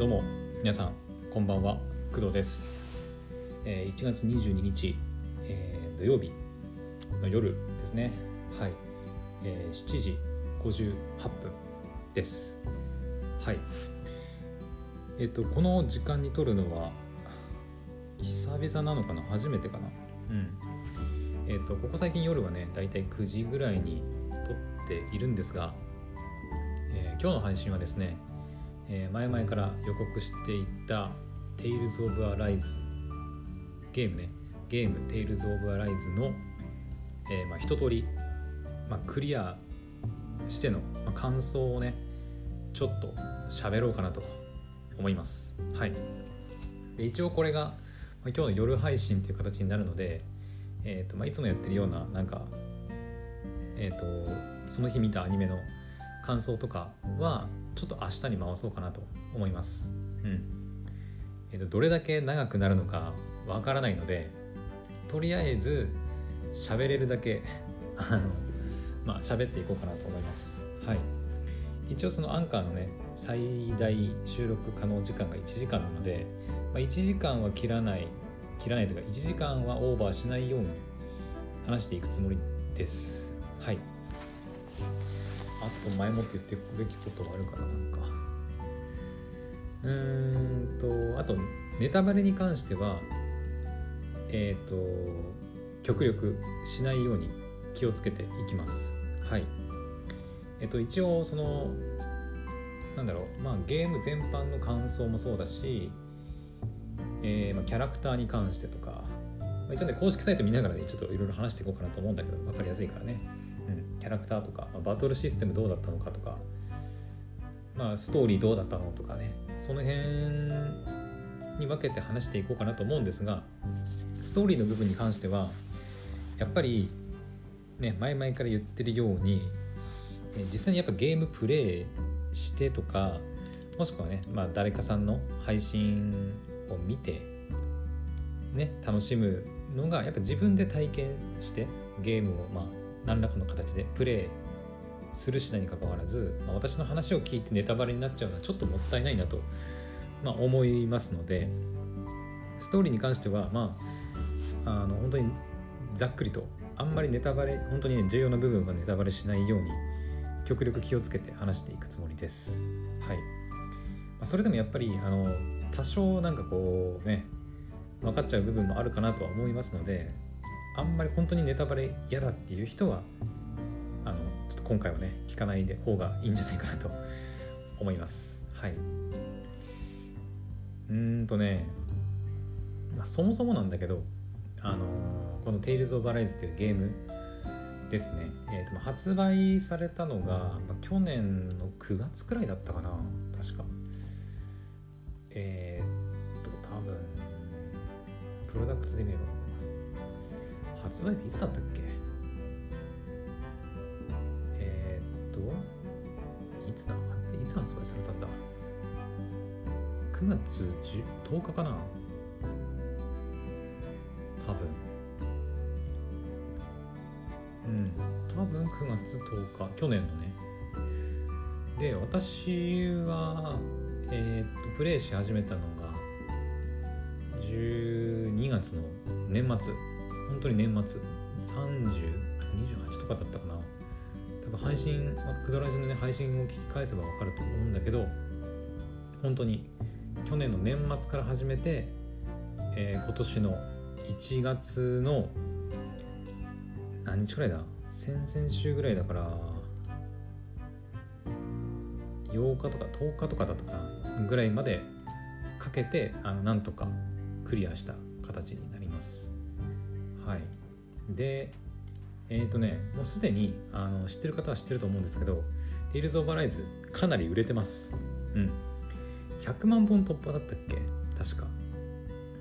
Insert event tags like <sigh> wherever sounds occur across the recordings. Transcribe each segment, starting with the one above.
どうも皆さんこんばんは。工藤です、えー1月22日、えー土曜日の夜ですね。はい、えー7時58分です。はい。えっ、とこの時間に撮るのは久々なのかな？初めてかな？うん。えっ、とここ最近夜はねだいたい9時ぐらいに撮っているんですが、えー今日の配信はですねえー前々から予告していた Tales of Arise ゲームね。ゲーム Tales of Arise の、えーまあ、一通り、まあ、クリアしての、まあ、感想をねちょっと喋ろうかなと思います。はい。で一応これが、まあ、今日の夜配信という形になるので、えーとまあ、いつもやってるようななんかえっ、とその日見たアニメの感想とかはちょっと明日に回そうかなと思います。うん。えっ、とどれだけ長くなるのかわからないので、とりあえず喋れるだけ <laughs> あのまあ喋っていこうかなと思います。はい。一応そのアンカーのね最大収録可能時間が1時間なので、まあ、1時間は切らない切らないというか1時間はオーバーしないように話していくつもりです。はい。あと前もって言っておくべきことはあるかななんか。うーんとあとネタバレに関してはえっ、と極力しないように気をつけていきます。はい。えっ、と一応そのなんだろうまあゲーム全般の感想もそうだし、えーまあ、キャラクターに関してとか、ま、一応ね公式サイト見ながらねちょっといろいろ話していこうかなと思うんだけど分かりやすいからね。うん、キャラクターとか、まあバトルシステムどうだったのかとか、まあ、ストーリーどうだったのとかね。その辺に分けて話していこうかなと思うんですがストーリーの部分に関してはやっぱりね前々から言ってるように実際にやっぱゲームプレイしてとかもしくはね、まあ、誰かさんの配信を見てね楽しむのがやっぱ自分で体験してゲームをまあ何らかの形でプレイするしないにかかわらず、まあ私の話を聞いてネタバレになっちゃうのはちょっともったいないなと、まあ、思いますのでストーリーに関してはまああの本当にざっくりとあんまりネタバレ本当にね重要な部分はネタバレしないように極力気をつけて話していくつもりです。はいまあ、それでもやっぱりあの多少なんかこうね分かっちゃう部分もあるかなとは思いますのであんまり本当にネタバレ嫌だっていう人はあのちょっと今回はね聞かないで方がいいんじゃないかなと <laughs> 思います。はい。うーんとね、まあ、そもそもなんだけどあのこの「Tales of Arise」っていうゲームですね、えーと発売されたのが、まあ去年の9月くらいだったかな確か。えーっと多分プロダクツで見れば。発売日いつだったっけ？えー、っといつだ？いつ発売されたんだ？9月10 10日かな？多分。うん多分9月10日。去年のね。で私はえーっとプレイし始めたのが12月の年末。本当に年末。3028とかだったかな。多分配信クドラジのね配信を聞き返せば分かると思うんだけど本当に去年の年末から始めて、えー今年の1月の何日くらいだ？先々週ぐらいだから8日とか10日とかだったかな。ぐらいまでかけてあのなんとかクリアした形になります。はい。でえっ、とねもうすでにあの知ってる方は知ってると思うんですけど「Tales of Arise」かなり売れてます。うん。100万本突破だったっけ？確か。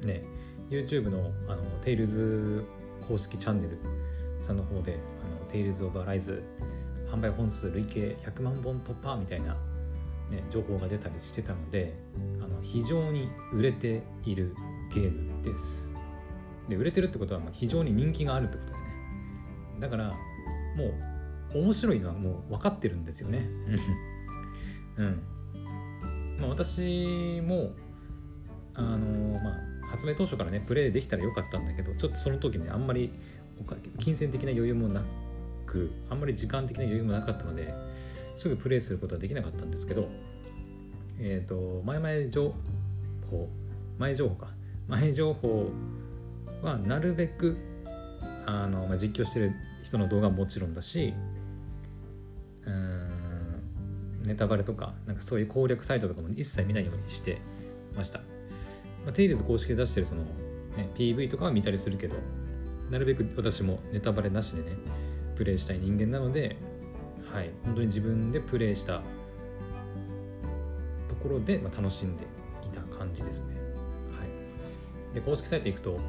ね。YouTube のあの Tales 公式チャンネルさんの方であの Tales of Arise 販売本数累計100万本突破みたいな、ね、情報が出たりしてたのであの非常に売れているゲームです。で売れてるってことはまあ非常に人気があるってことだよね。だからもう面白いのはもう分かってるんですよね。うん。まあ、私もあのまあ発明当初からねプレイできたらよかったんだけどちょっとその時ねあんまり金銭的な余裕もなくあんまり時間的な余裕もなかったのですぐプレイすることはできなかったんですけどえっ、ー、と前々情報前情報か。前情報はなるべくあの、まあ、実況してる人の動画ももちろんだしうんネタバレとかなんかそういう攻略サイトとかも一切見ないようにしてました、まあ、テイルズ公式で出してるその、ね、PV とかは見たりするけどなるべく私もネタバレなしでねプレイしたい人間なのではい本当に自分でプレイしたところで、まあ、楽しんでいた感じですね。はい。で公式サイト行くと、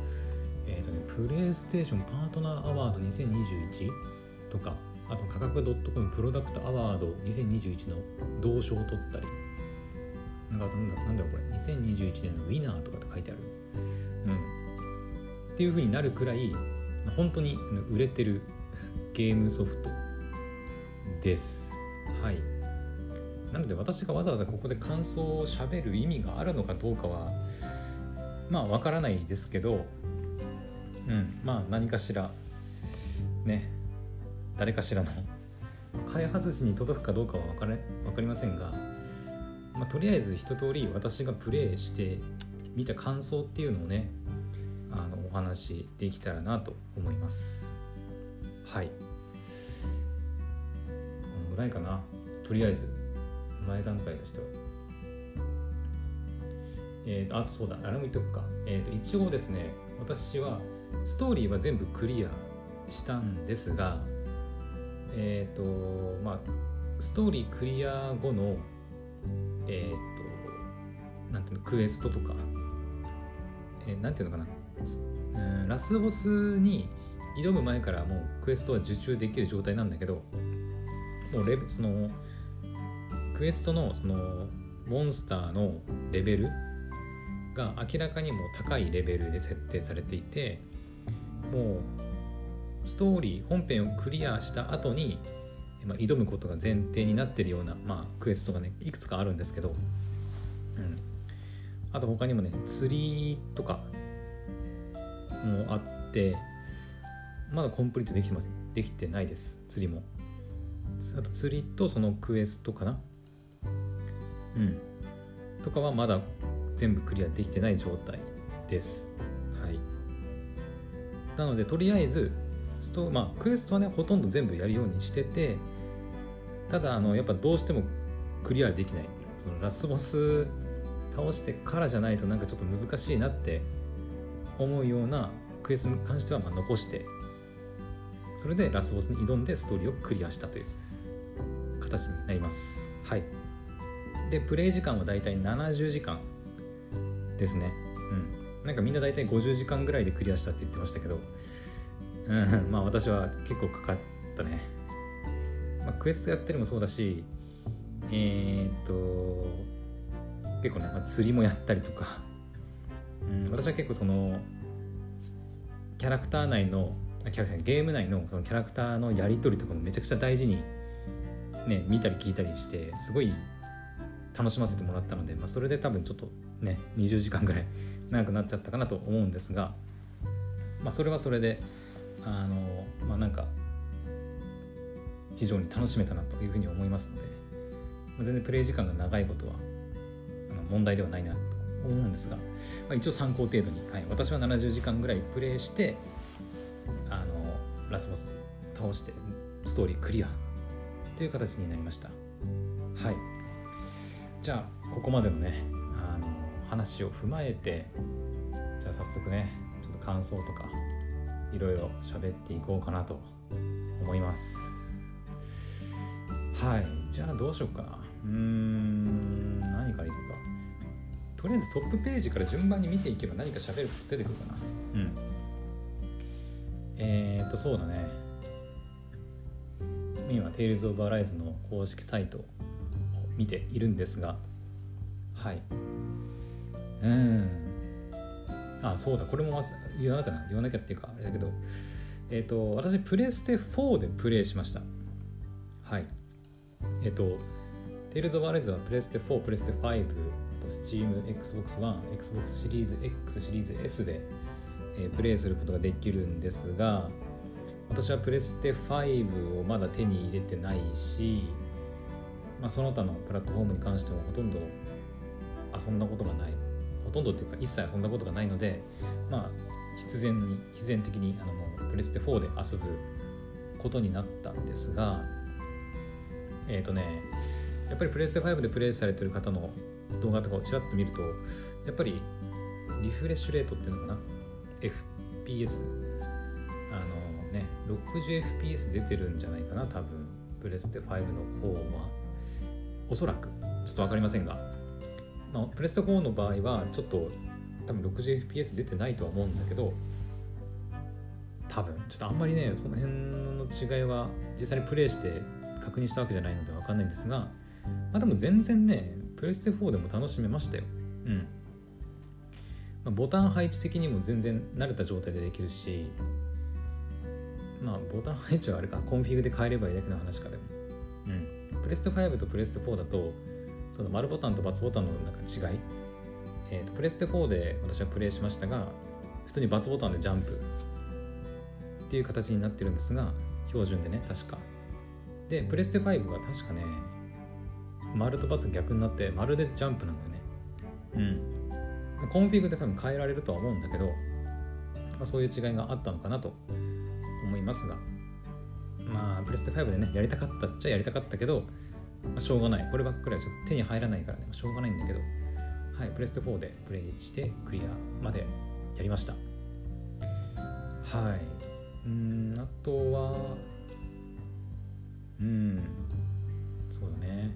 プレイステーションパートナーアワード2021とかあと価格 .com プロダクトアワード2021の銅賞を取ったりなんかなんだろうこれ2021年のウィナーとかって書いてある。うん。っていう風になるくらい本当に売れてるゲームソフトです。はい。なので私がわざわざここで感想をしゃべる意味があるのかどうかはまあわからないですけどうん。まあ何かしらね誰かしらの開発時に届くかどうかは分かれ分かりませんが、まあ、とりあえず一通り私がプレイして見た感想っていうのをねあのお話できたらなと思います。はい。このぐらいかな。とりあえず前段階としては。えーと、あとそうだあれも言っとくか、えーと一応ですね私はストーリーは全部クリアしたんですがえっ、ー、とまあストーリークリア後のえっ、ー、となんていうのクエストとか、えー、なんていうのかなうんラスボスに挑む前からもうクエストは受注できる状態なんだけどもうレそのクエストのそのモンスターのレベルが明らかにも高いレベルで設定されていてもうストーリー本編をクリアした後に、まあ、挑むことが前提になってるような、まあ、クエストがねいくつかあるんですけど、うん、あと他にもね釣りとかもあってまだコンプリートできてます。できてないです。釣りも。あと釣りとそのクエストかな。うん。とかはまだ全部クリアできてない状態です。なのでとりあえずストまあクエストはねほとんど全部やるようにしててただあのやっぱどうしてもクリアできない。そのラスボス倒してからじゃないとなんかちょっと難しいなって思うようなクエストに関してはまあ残してそれでラスボスに挑んでストーリーをクリアしたという形になります。はい。でプレイ時間はだいたい70時間ですね。うんなんかみんな大体50時間ぐらいでクリアしたって言ってましたけどうん、まあ私は結構かかったね。まあ、クエストやってるもそうだし、えー、っと、結構ね、まあ、釣りもやったりとか、うん、私は結構その、キャラクター内の、キャラクターゲーム内のそのキャラクターのやり取りとかもめちゃくちゃ大事に、ね、見たり聞いたりして、すごい楽しませてもらったので、まあ、それで多分ちょっとね、20時間ぐらい長くなっちゃったかなと思うんですが、まあ、それはそれで、あのまあなんか非常に楽しめたなというふうに思いますので、まあ、全然プレイ時間が長いことは問題ではないなと思うんですが、まあ、一応参考程度に、はい、私は70時間ぐらいプレイしてあのラスボス倒してストーリークリアという形になりました。はい。じゃあここまでのね話を踏まえてじゃあ早速ねちょっと感想とかいろいろ喋っていこうかなと思います。はいじゃあどうしようかな。うーん何からいこうか。とりあえずトップページから順番に見ていけば何か喋ること出てくるかな。うん。えー、っとそうだね。今 Tales of Arise の公式サイトを見ているんですがはい。うん。あそうだ。これも言わなきゃ言わなきゃっていうかあれだけど。えっ、ー、と私プレステ4でプレイしました。はい。えっ、ー、と Tales of Arise はプレステ4、プレステ5、Steam、Xbox One、Xbox シリーズ X、シリーズ S で、えー、プレイすることができるんですが私はプレステ5をまだ手に入れてないし、まあ、その他のプラットフォームに関してもほとんど遊んだことがない。ほとんどっていうか一切遊んだことがないのでまあ必然に必然的にあのもうプレステ4で遊ぶことになったんですがえっ、ー、とねやっぱりプレステ5でプレイされてる方の動画とかをちらっと見るとやっぱりリフレッシュレートっていうのかな？FPS あのね 60fps 出てるんじゃないかな多分。プレステ5の方は。おそらく。ちょっと分かりませんが、まあ、プレステ4の場合はちょっと多分 60fps 出てないとは思うんだけど多分ちょっとあんまりねその辺の違いは実際にプレイして確認したわけじゃないので分かんないんですがまあでも全然ねプレステ4でも楽しめましたよ。うん、まあ、ボタン配置的にも全然慣れた状態でできるしまあボタン配置はあれかコンフィグで変えればいいだけの話かでも。うん。プレステ5とプレステ4だとその丸ボタンと×ボタンのなんか違い。えーと、プレステ4で私はプレイしましたが普通に×ボタンでジャンプ。っていう形になってるんですが標準でね確か。でプレステ5は確かね丸と×逆になって丸でジャンプなんだよね。うん。コンフィグで多分変えられるとは思うんだけど、まあ、そういう違いがあったのかなと思いますが。まあプレステ5でねやりたかったっちゃやりたかったけど、まあ、しょうがない。こればっかりはちょっと手に入らないからね。しょうがないんだけど。はい、プレステ4でプレイしてクリアまでやりました。はい。うんあとはうん。そうだね。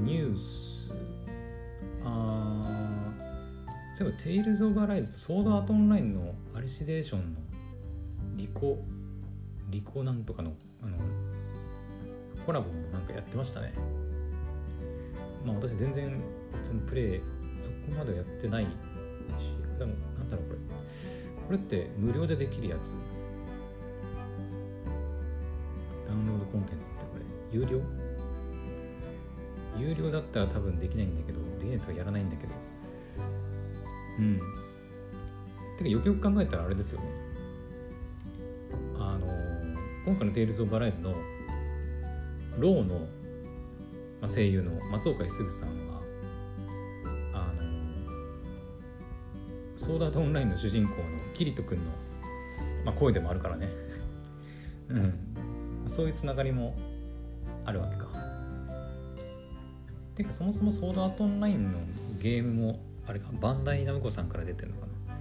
ニュース。あそういえばテイルズ・オブ・アライズとソードアート・オンラインのアリシデーションのリコリコなんとかのあのコラボもなんかやってましたね。まあ私全然そのプレイそこまでやってないしでもなんだろうこれ。これって無料でできるやつ。ダウンロードコンテンツってこれ。有料？有料だったら多分できないんだけどできないとかやらないんだけど。うん。てかよくよく考えたらあれですよね。あの今回の「テイルズ・オブ・バライズ」のローのまあ、声優の松岡すぐさんはあのソードアートオンラインの主人公のキリト君の、まあ、声でもあるからね。<laughs> うん。そういうつながりもあるわけか。てかそもそもソードアートオンラインのゲームもあれかバンダイナムコさんから出てるのかな。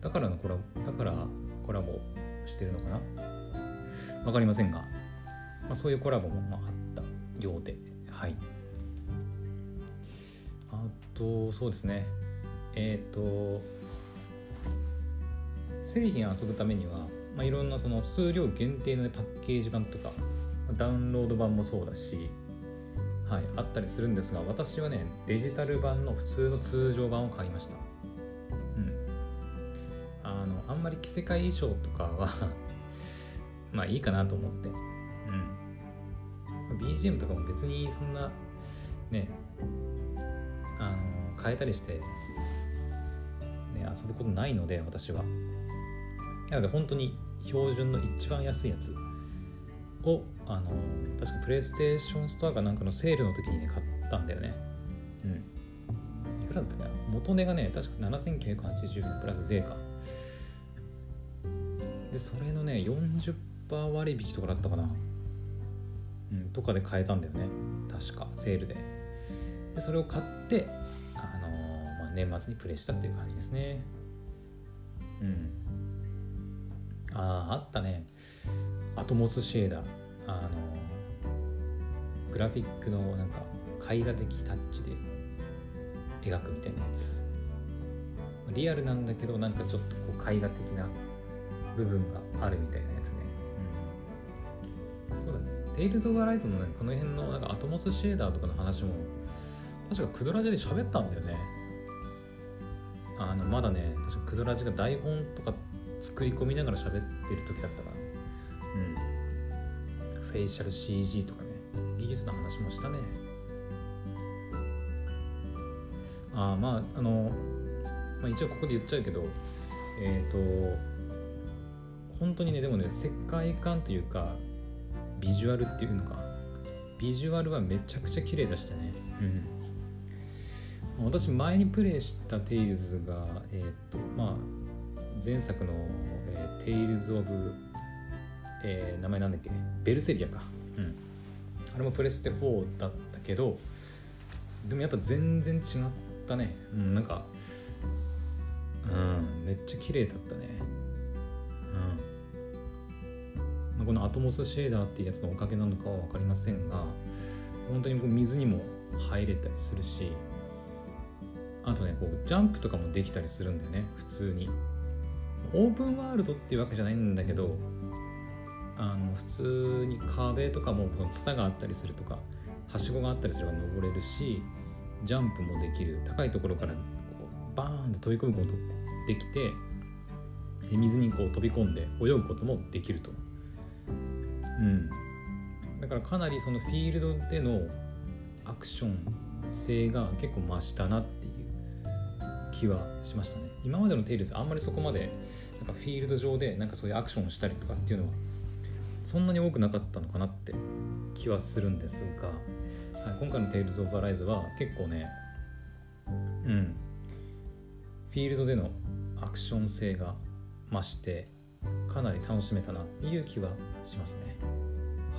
だからのコラボだからコラボしてるのかな。わかりませんが、まあ、そういうコラボもまああったようで。はい。あとそうですね。えっ、ー、と製品を遊ぶためには、まあ、いろんなその数量限定の、ね、パッケージ版とかダウンロード版もそうだし、はい、あったりするんですが私はねデジタル版の普通の通常版を買いました。うん。あのあんまり着せ替え衣装とかは <laughs> まあいいかなと思って。BGM とかも別にそんなねあの変えたりして、ね、遊ぶことないので私は。なので本当に標準の一番安いやつをあの確かプレイステーションストアかなんかのセールの時にね買ったんだよね。うん。いくらだったかな？元値がね確か7980円プラス税か。でそれのね40%割引とかだったかな。うん、とかで買えたんだよね。確か。セールで。でそれを買って、あのー、まあ、年末にプレイしたっていう感じですね。うん。あああったね。アトモスシェーダー。あのー、グラフィックのなんか絵画的タッチで描くみたいなやつ。リアルなんだけどなんかちょっとこう絵画的な部分があるみたいなやつね、うん、そうだね。テイルズ・オブ・アライズのね、この辺のなんかアトモス・シェーダーとかの話も、確かクドラジで喋ったんだよね。あの、まだね、確かクドラジが台本とか作り込みながら喋ってる時だったかな。うん。フェイシャル CG とかね、技術の話もしたね。あまあ、あの、まあ、一応ここで言っちゃうけど、えっ、ー、と、本当にねでもね世界観というかビジュアルっていうのか。ビジュアルはめちゃくちゃ綺麗だしたね。うん。私前にプレイしたテイルズがえっ、とまあ前作の、えー、テイルズ・オブ、えー、名前なんだっけ？ベルセリアか。うん。あれもプレステ4だったけどでもやっぱ全然違ったね。うんなんかうんめっちゃ綺麗だったね。このアトモスシェーダーっていうやつのおかげなのかは分かりませんが本当にこう水にも入れたりするしあとねこうジャンプとかもできたりするんだよね普通にオープンワールドっていうわけじゃないんだけどあの普通に壁とかもそのツタがあったりするとかはしごがあったりすれば登れるしジャンプもできる高いところからこうバーンと飛び込むことできて水にこう飛び込んで泳ぐこともできると。うん、だからかなりそのフィールドでのアクション性が結構増したなっていう気はしましたね。今までのテイルズあんまりそこまでなんかフィールド上でなんかそういうアクションをしたりとかっていうのはそんなに多くなかったのかなって気はするんですが、はい、今回の「テイルズ・オブ・アライズ」は結構ねうん。フィールドでのアクション性が増してかなり楽しめたなっていう気はしますね。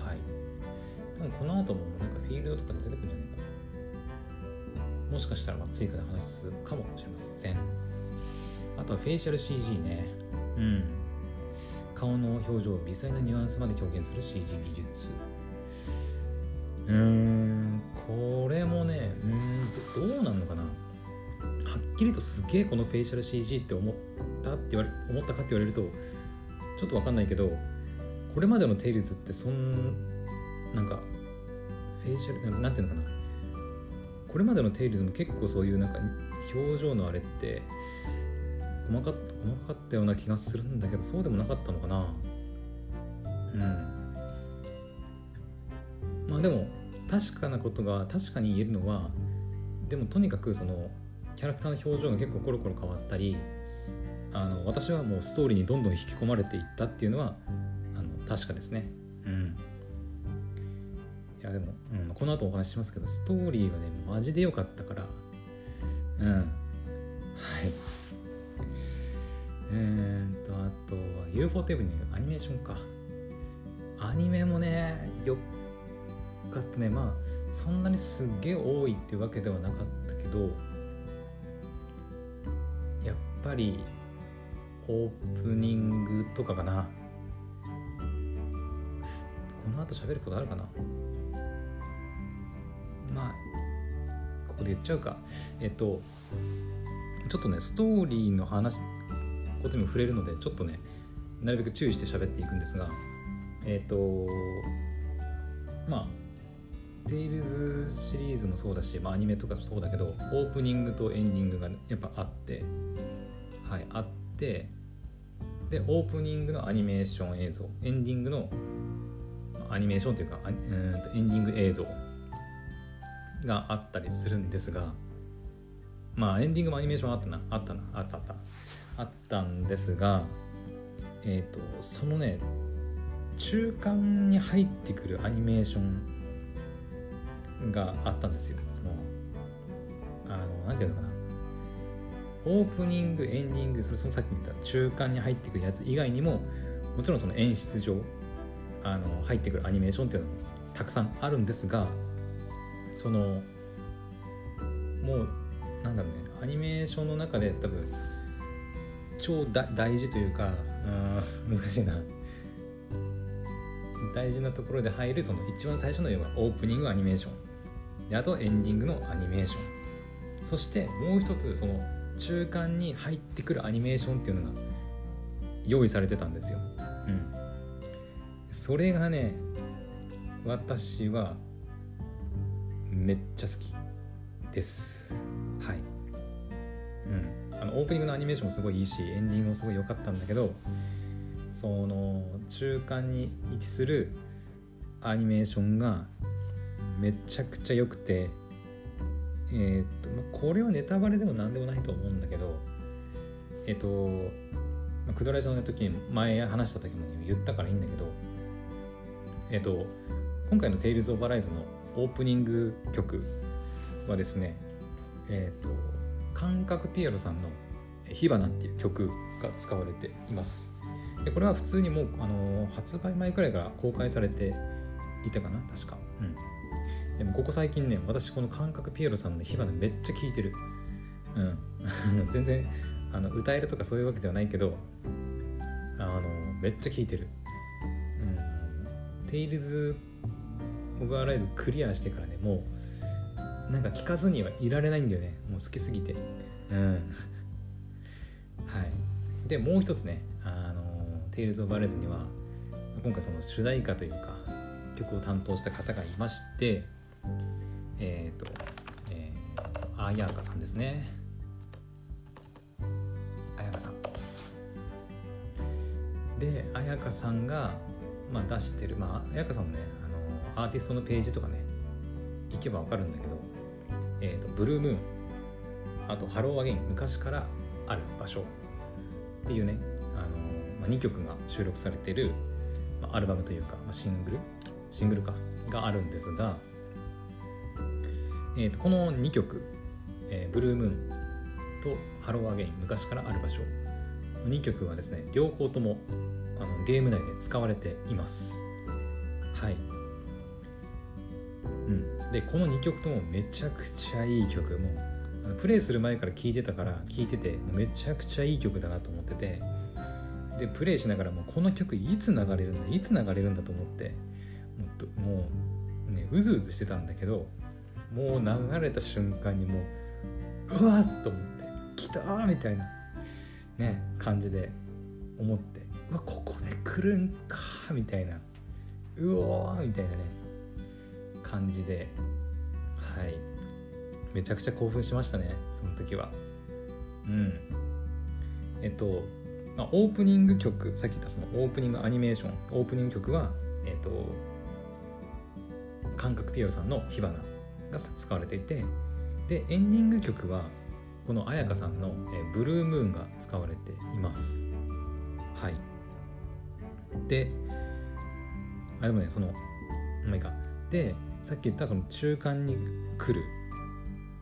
はい。多分この後もなんかフィールドとかで出てくるんじゃないかな。もしかしたら追加で話すかもしれません。あとはフェイシャル CG ね。うん。顔の表情微細なニュアンスまで表現する CG 技術。うーんこれもねうんどうなんのかな。はっきりとすげえこのフェイシャル CG って思ったって言われ思ったかって言われるとちょっと分かんないけどこれまでのテイルズってそんなんかフェイシャルなんていうのかな。これまでのテイルズも結構そういうなんか表情のあれって細か細かったような気がするんだけどそうでもなかったのかな。うん。まあでも確かなことが確かに言えるのはでもとにかくそのキャラクターの表情が結構コロコロ変わったりあの私はもうストーリーにどんどん引き込まれていったっていうのはあの確かですね。うん。いやでも、うん、この後お話ししますけどストーリーはねマジで良かったから。うん。はい。えーとあとは UFO テーブルにアニメーションか。アニメもねよかったね。まあそんなにすっげえ多いっていうわけではなかったけどやっぱりオープニングとかかな。この後喋ることあるかな。まあここで言っちゃうか。えっとちょっとねストーリーの話ことにも触れるのでちょっとねなるべく注意して喋っていくんですがえっとまあテイルズシリーズもそうだし、まあ、アニメとかもそうだけどオープニングとエンディングがやっぱあってはいあってでオープニングのアニメーション映像エンディングのアニメーションというかうんエンディング映像があったりするんですがまあエンディングもアニメーションあったなあったなあったあったあったんですがえっ、ー、とそのね中間に入ってくるアニメーションがあったんですよ。そのあのなんていうのかな。オープニングエンディングそれそのさっき言った中間に入ってくるやつ以外にももちろんその演出上あの入ってくるアニメーションっていうのもたくさんあるんですがそのもうなんだろうねアニメーションの中で多分超大事というかうん難しいな。大事なところで入るその一番最初の要はオープニングアニメーション。であとエンディングのアニメーション。そしてもう一つその中間に入ってくるアニメーションっていうのが用意されてたんですよ。うん、それがね私はめっちゃ好きです。はい。うん。あのオープニングのアニメーションもすごいいいしエンディングもすごい良かったんだけどその中間に位置するアニメーションがめちゃくちゃ良くてえー、っと、まあ、これはネタバレでも何でもないと思うんだけどえっと、まあ、クドラジオの時に前話した時も言ったからいいんだけどえっと今回の「テイルズ・オブ・ライズ」のオープニング曲はですねえっと感覚ピエロさんの「火花」っていう曲が使われています。でこれは普通にもう、あの発売前くらいから公開されていたかな確か。うん。でもここ最近ね私この感覚ピエロさんの火花めっちゃ聴いてる。うん。全然あの歌えるとかそういうわけではないけどあのめっちゃ聴いてる。うん。テイルズ・オブ・アライズクリアしてからねもうなんか聴かずにはいられないんだよね。もう好きすぎて。うん。はい。でもう一つねあのテイルズ・オブ・アライズには今回その主題歌というか曲を担当した方がいましてえっ、ー、と、えー、絢香さんですね。絢香さん。で絢香さんが、まあ、出してるまあ絢香さんのねあのアーティストのページとかね行けばわかるんだけどえっ、ー、とブルームーン。あとハローアゲイン。昔からある場所。っていうねあの、まあ、2曲が収録されてる、まあ、アルバムというか、まあ、シングル？シングルか？があるんですが、えーと、この2曲、えー、ブルームーンとハローアゲイン昔からある場所。2曲はですね両方ともあのゲーム内で使われています。はい。うん。でこの2曲ともめちゃくちゃいい曲。もうプレイする前から聴いてたから聴いててめちゃくちゃいい曲だなと思ってて。でプレイしながらもこの曲いつ流れるんだいつ流れるんだと思ってもうもうねうずうずしてたんだけどもう流れた瞬間にもううわっと思って来たみたいなね感じで思ってうわここで来るんかみたいなうおーみたいなね感じではい。めちゃくちゃ興奮しましたねその時は。うん。えっと、まあ、オープニング曲さっき言ったそのオープニングアニメーションオープニング曲はえっと感覚ピエロさんの「火花」が使われていてでエンディング曲はこの彩香さんの「ブルームーン」が使われています。はい。であでもねそのまあいいか。でさっき言ったその中間に来る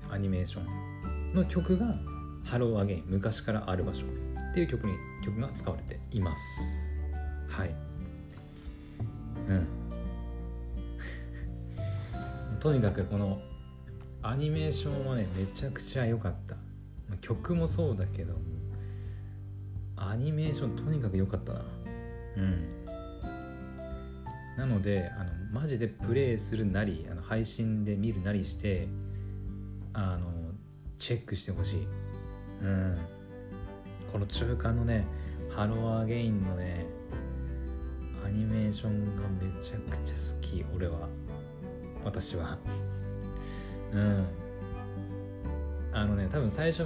アニメーションの曲が「ハローアゲイン昔からある場所」っていう曲に曲が使われています。はい。うん。とにかくこのアニメーションはねめちゃくちゃ良かった。曲もそうだけどアニメーションとにかく良かったな。うん。なのであのマジでプレイするなりあの配信で見るなりしてあのチェックしてほしい。うん。この中間のねハローアゲインのねアニメーションがめちゃくちゃ好き俺は私は。うん。あのね多分最初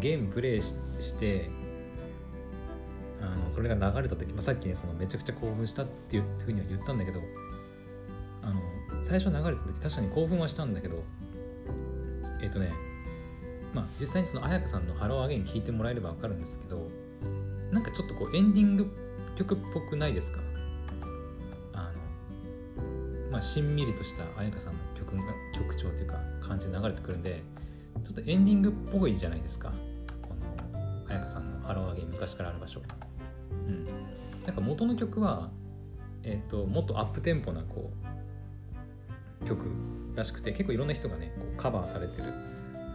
ゲームプレイしてあのそれが流れた時、まあ、さっきねそのめちゃくちゃ興奮したっていうふうには言ったんだけどあの最初流れた時確かに興奮はしたんだけどえっ、ー、とねまあ実際にその絢香さんの「ハローアゲイン」聞いてもらえれば分かるんですけどなんかちょっとこうエンディング曲っぽくないですか？まあ、しんみりとした絢香さんの曲が曲調というか感じで流れてくるんでちょっとエンディングっぽいじゃないですか。この絢香さんの「ハローアゲイン昔からある場所」うん。なんか元の曲はえっ、ー、ともっとアップテンポなこう曲らしくて結構いろんな人がねこうカバーされてる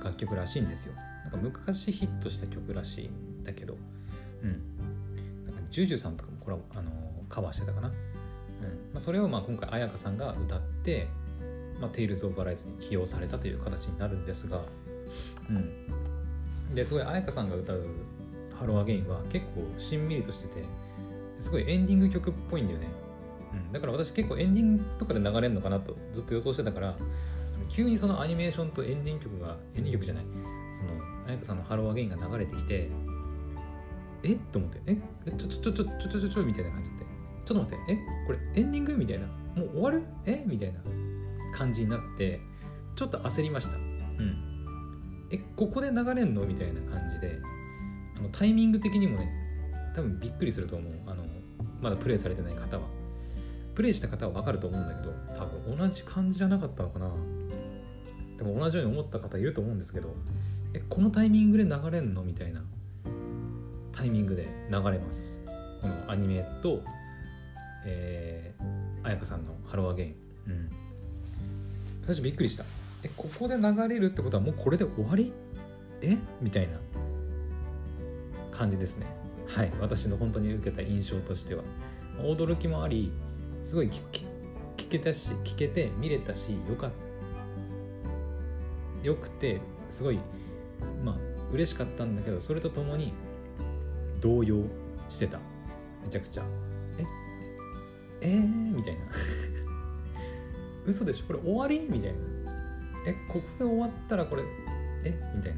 楽曲らしいんですよ。なんか昔ヒットした曲らしいんだけど。うん。なんか JUJUさんとかもこれあのカバーしてたかな。まあ、それをまあ今回絢香さんが歌って「まあ、テイルズ・オブ・アライズ」に起用されたという形になるんですが、うん、ですごい絢香さんが歌う「ハロー・アゲイン」は結構しんみりとしててすごいエンディング曲っぽいんだよね、うん、だから私結構エンディングとかで流れるのかなとずっと予想してたから急にそのアニメーションとエンディング曲がエンディング曲じゃないその絢香さんの「ハロー・アゲイン」が流れてきてえ？っと思ってえ？ちょちょちょちょちょちょちょみたいな感じで。ちょっと待ってえ？これエンディングみたいな？もう終わる？え？みたいな感じになってちょっと焦りました。うん。えここで流れんの？みたいな感じであのタイミング的にもね多分びっくりすると思う。あのまだプレイされてない方は。プレイした方は分かると思うんだけど多分同じ感じじゃなかったのかな。でも同じように思った方いると思うんですけどえこのタイミングで流れんの？みたいなタイミングで流れます。このアニメとえー、絢香さんの「ハローアゲイン」うん。最初びっくりした。えここで流れるってことはもうこれで終わり？え？みたいな。感じですね。はい。私の本当に受けた印象としては。驚きもありすごい聞けたし聞けて見れたしよかったよくてすごいまあ嬉しかったんだけどそれとともに動揺してた。めちゃくちゃえー、みたいな。嘘でしょ？これ終わり？みたいな。えここで終わったらこれえ？みたいな。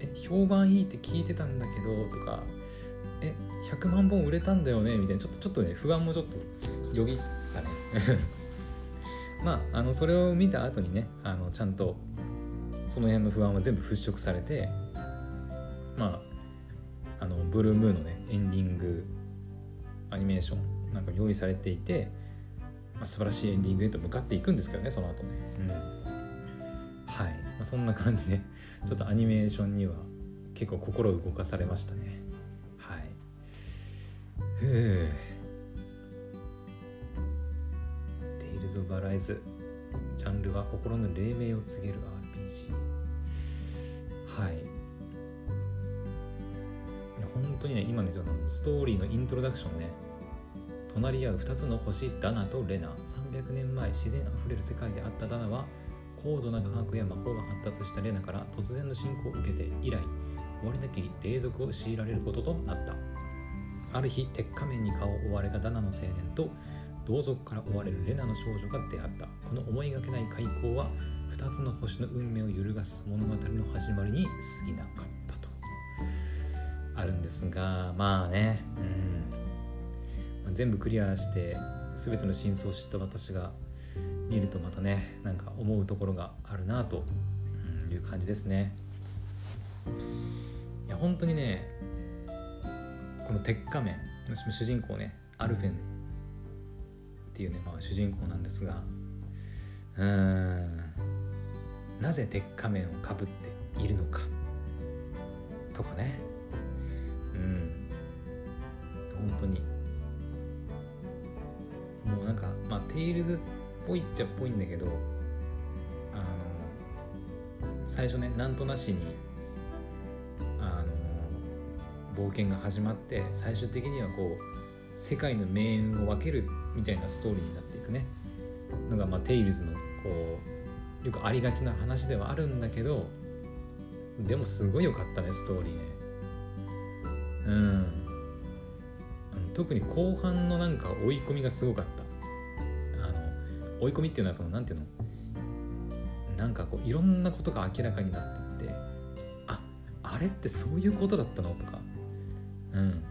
え評判いいって聞いてたんだけどとか。え100万本売れたんだよね？みたいな。ちょっとちょっとね不安もちょっとよぎったね。<laughs> まああのそれを見た後にねあのちゃんとその辺の不安は全部払拭されてまああのブルームーンのねエンディングアニメーションなんか用意されていて、まあ、素晴らしいエンディングへと向かっていくんですけどねその後ね、うん、はい、まあ、そんな感じでちょっとアニメーションには結構心動かされましたね。はい。ふうテイルズ・オブ・アライズジャンルは心の黎明を告げる RPG はい。本当にね今ねちょっとストーリーのイントロダクションね隣り合う2つの星ダナとレナ。300年前自然あふれる世界であったダナは高度な科学や魔法が発達したレナから突然の侵攻を受けて以来終わりなき霊俗を強いられることとなった。ある日鉄仮面に顔を追われたダナの青年と同族から追われるレナの少女が出会った。この思いがけない開口は2つの星の運命を揺るがす物語の始まりに過ぎなかったと。あるんですがまあね。うん。全部クリアして全ての真相を知った私が見るとまたねなんか思うところがあるなという感じですね。いや本当にねこの鉄仮面主人公ねアルフェンっていうね、まあ、主人公なんですがうーんなぜ鉄仮面をかぶっているのかとかね。うん。本当にもうなんかまあテイルズっぽいっちゃっぽいんだけどあの最初ねなんとなしにあの冒険が始まって最終的にはこう世界の命運を分けるみたいなストーリーになっていくね。のが、まあ、テイルズのこうよくありがちな話ではあるんだけどでもすごい良かったねストーリーね。うん。特に後半のなんか追い込みがすごかった。あの追い込みっていうのはその何ていうの？なんかこういろんなことが明らかになってってああれってそういうことだったの？とか。うん。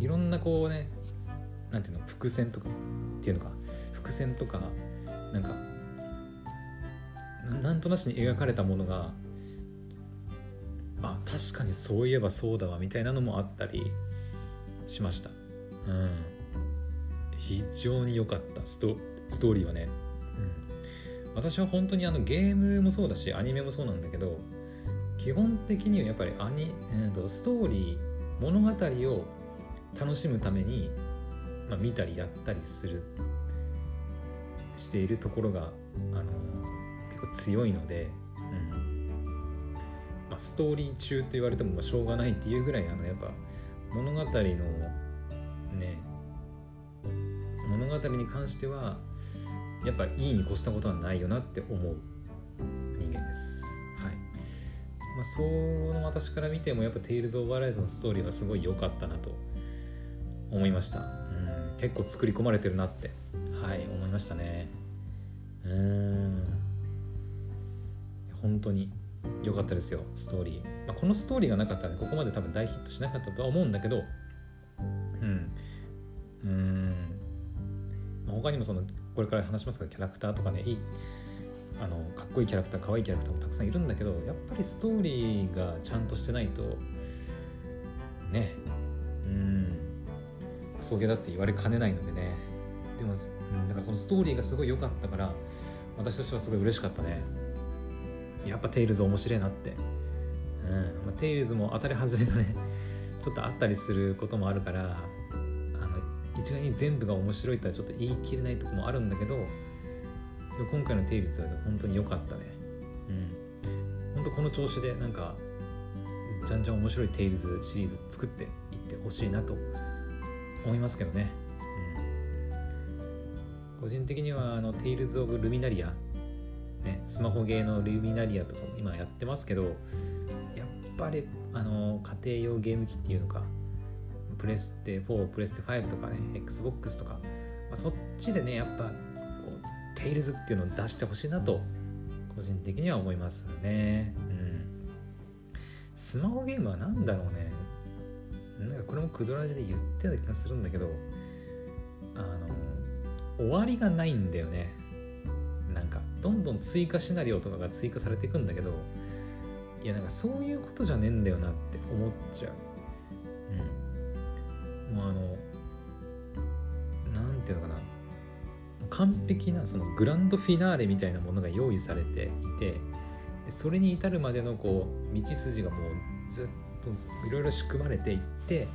いろんなこうねなんていうの？伏線とかっていうのか。伏線とかなんかなんとなしに描かれたものがあ確かにそういえばそうだわみたいなのもあったりしました。うん。非常に良かったストストーリーはね、うん、私は本当にあのゲームもそうだしアニメもそうなんだけど基本的にはやっぱりアニ、えー、とストーリー物語を楽しむために、まあ、見たりやったりするしているところが、あの結構強いので、うん。まあ、ストーリー中と言われてもまあしょうがないっていうぐらいあのやっぱ物語のね。物語に関してはやっぱいいに越したことはないよなって思う人間です。はい。まあその私から見てもやっぱ「テイルズ・オブ・アライズ」のストーリーはすごい良かったなと思いました。うん。結構作り込まれてるなってはい思いましたね。うん。本当に良かったですよストーリー、まあ、このストーリーがなかったら、ね、ここまで多分大ヒットしなかったとは思うんだけどうん、他にもそのこれから話しますけどキャラクターとかねいいあのかっこいいキャラクター可愛いいキャラクターもたくさんいるんだけどやっぱりストーリーがちゃんとしてないとねうん。クソゲーだって言われかねないのでね。でも、うん、だからそのストーリーがすごい良かったから私としてはすごい嬉しかったね。やっぱテイルズ面白いなって。うん。まあ、テイルズも当たり外れがねちょっとあったりすることもあるから一概に全部が面白いとはちょっと言い切れないとこもあるんだけど今回のテイルズは本当に良かったね。うん本当この調子でなんかじゃんじゃん面白いテイルズシリーズ作っていってほしいなと思いますけどね、うん、個人的にはあのテイルズ・オブ・ルミナリア。ね、スマホゲーのルミナリアとかも今やってますけどやっぱりあの家庭用ゲーム機っていうのかプレステ4プレステ5とかね XBOX とか、まあ、そっちでねやっぱこうテイルズっていうのを出してほしいなと個人的には思いますね。うん。スマホゲームは何だろうね。なんかこれもクドラジで言ってた気がするんだけどあの終わりがないんだよね。なんかどんどん追加シナリオとかが追加されていくんだけどいやなんかそういうことじゃねえんだよなって思っちゃう。うん。もうあのなんていうのかな。完璧なそのグランドフィナーレみたいなものが用意されていてそれに至るまでのこう道筋がもうずっといろいろ仕組まれていって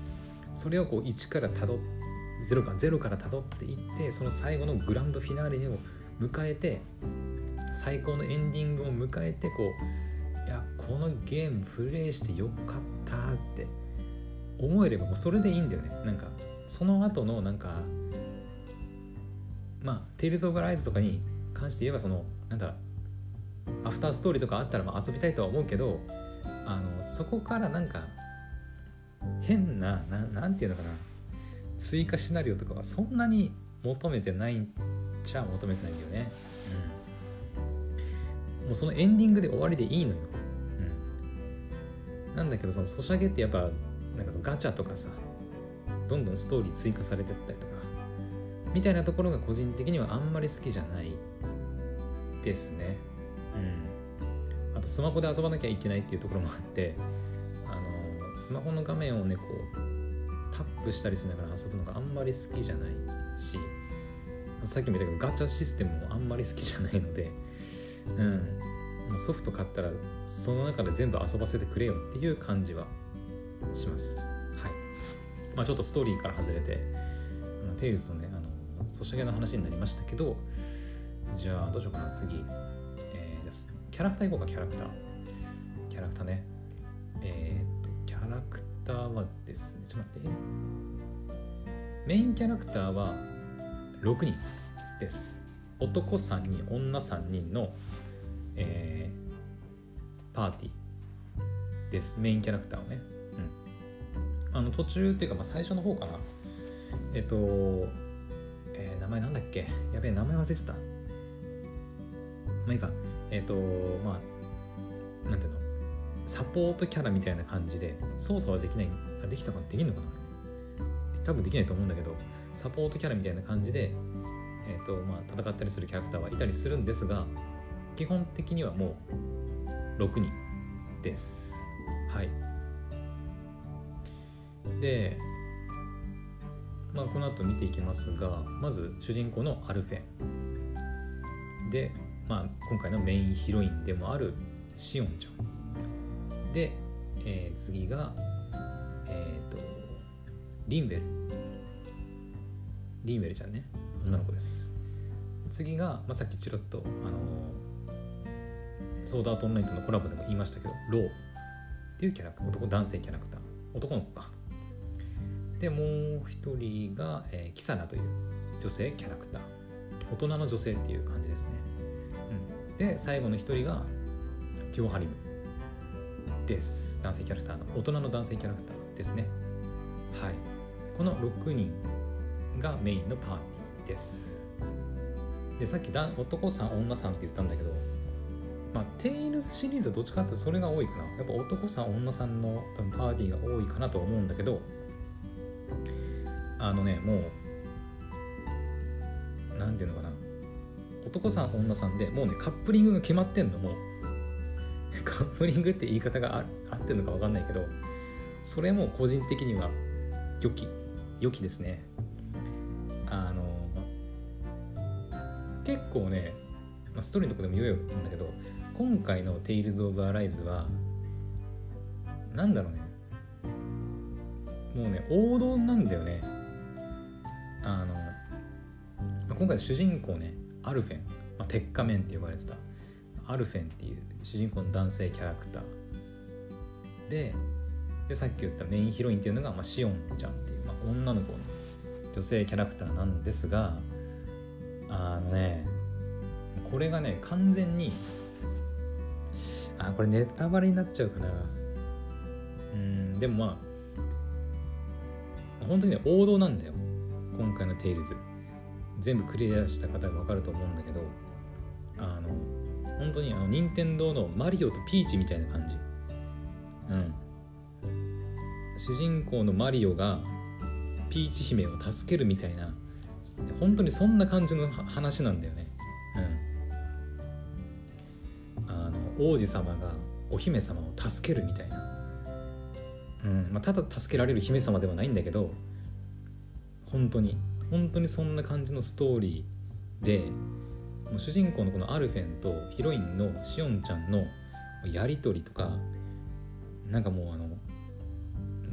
それをこう1からたどって0か0からたどっていってその最後のグランドフィナーレを迎えて最高のエンディングを迎えてこういやこのゲームプレイしてよかったって思えればもうそれでいいんだよねなんかその後のなんかまあ「テイルズ・オブ・ライズ」とかに関して言えばそのなんだアフターストーリーとかあったらまあ遊びたいとは思うけどあのそこからなんか変なななんていうのかな追加シナリオとかはそんなに求めてないんちゃ求めてないんだよね。うん、もうそのエンディングで終わりでいいのよ。うんなんだけどそのソシャゲってやっぱなんかそのガチャとかさどんどんストーリー追加されてったりとかみたいなところが個人的にはあんまり好きじゃないですね。うん。あとスマホで遊ばなきゃいけないっていうところもあってあのスマホの画面をねこうタップしたりしながら遊ぶのがあんまり好きじゃないしさっきも言ったけどガチャシステムもあんまり好きじゃないのでうん。ソフト買ったらその中で全部遊ばせてくれよっていう感じはします。はい。まあちょっとストーリーから外れて、あのテイルズとね、あの、ソシャゲの話になりましたけど、じゃあどうしようかな、次。えー、じゃキャラクターいこうか、キャラクター。キャラクターね。えー、っと、キャラクターはですね、ちょっと待って。メインキャラクターは6人です。男3人、女3人のえー、パーティーですメインキャラクターをね、あの途中っていうか、まあ、最初の方かな。えっと、えー、名前なんだっけ？やべえ名前忘れてた。まあいいか。えっとまあなんていうの？サポートキャラみたいな感じで操作はできないあできたかできるのかな？多分できないと思うんだけどサポートキャラみたいな感じで、えーとまあ、戦ったりするキャラクターはいたりするんですが基本的にはもう6人です。はい。でまあこの後見ていきますがまず主人公のアルフェン。で、まあ、今回のメインヒロインでもあるシオンちゃん。で、えー、次がえっ、ー、とリンウェル。リンウェルちゃんね。女の子です。次が、まあ、さっきちらっと、あのソードアートオンラインとのコラボでも言いましたけどローっていうキャラクター。男男性キャラクター。男の子か。でもう一人が、えー、キサナという女性キャラクター。大人の女性っていう感じですね、うん、で最後の一人がティオハリムです。男性キャラクターの大人の男性キャラクターですね。はい。この6人がメインのパーティーです。でさっき男さん女さんって言ったんだけどまあ、テイルズシリーズはどっちかってそれが多いかな。やっぱ男さん、女さんの多分パーティーが多いかなと思うんだけど、あのね、もう、なんていうのかな。男さん女さんでもうねカップリングが決まってんのもう。<laughs> カップリングって言い方が合ってんのか分かんないけどそれも個人的には良き良きですね。あの結構ね、まあ、ストーリーのとこでも言えよったんだけど今回の「テイルズ・オブ・アライズは」なんだろうね。もうね王道なんだよね。あの、今回主人公ねアルフェン、まあ、鉄仮面って呼ばれてた。アルフェンっていう主人公の男性キャラクター。ででさっき言ったメインヒロインっていうのが、まあ、シオンちゃんっていう、まあ、女の子の女性キャラクターなんですがあのねこれがね完全にあこれネタバレになっちゃうかな。うんでもまあ本当にね王道なんだよ。今回の「テイルズ」全部クリアした方が分かると思うんだけどあの本当にあの任天堂のマリオとピーチみたいな感じ。うん。主人公のマリオがピーチ姫を助けるみたいな本当にそんな感じの話なんだよね。うん。あの王子様がお姫様を助けるみたいな。うん。まあ、ただ助けられる姫様ではないんだけど本当に。本当にそんな感じのストーリーでもう主人公のこのアルフェンとヒロインのシオンちゃんのやり取りとかなんかもうあの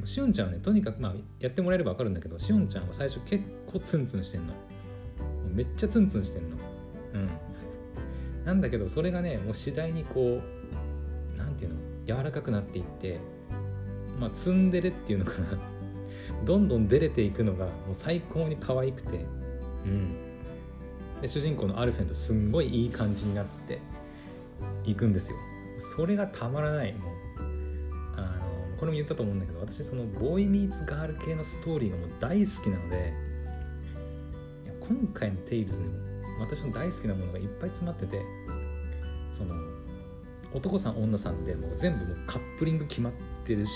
しおんちゃんはねとにかくまあやってもらえれば分かるんだけどしおんちゃんは最初結構ツンツンしてんの。めっちゃツンツンしてんの。うん。なんだけどそれがねもう次第にこう何ていうの柔らかくなっていってまあツンデレっていうのかな。どんどん出れていくのがもう最高に可愛くて。うん。で主人公のアルフェンとすんごいいい感じになっていくんですよ。それがたまらない。もうあのこれも言ったと思うんだけど私そのボーイミーツガール系のストーリーがもう大好きなので今回の「テイルズにも私の大好きなものがいっぱい詰まっててその男さん女さんでもう全部もうカップリング決まってるし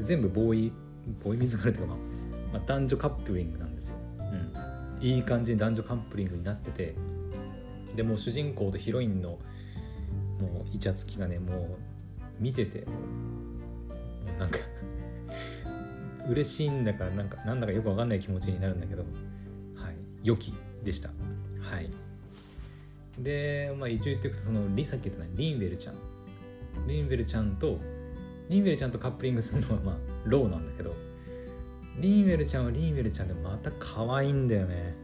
全部ボーイボーイミーツガールっていうか、まあ、まあ、男女カップリングなんですよ、うん、いい感じに男女カップリングになっててでも主人公とヒロインのもうイチャつきがねもう見ててもうなんか <laughs> 嬉しいんだかなんかなんだかよくわかんない気持ちになるんだけどはい。良きでした。はい。でまあ一応言っていくとそのリさっき言ったリンベルちゃん。リンベルちゃんとリンベルちゃんとカップリングするのはまあローなんだけどリンベルちゃんはリンベルちゃんでまた可愛いんだよね。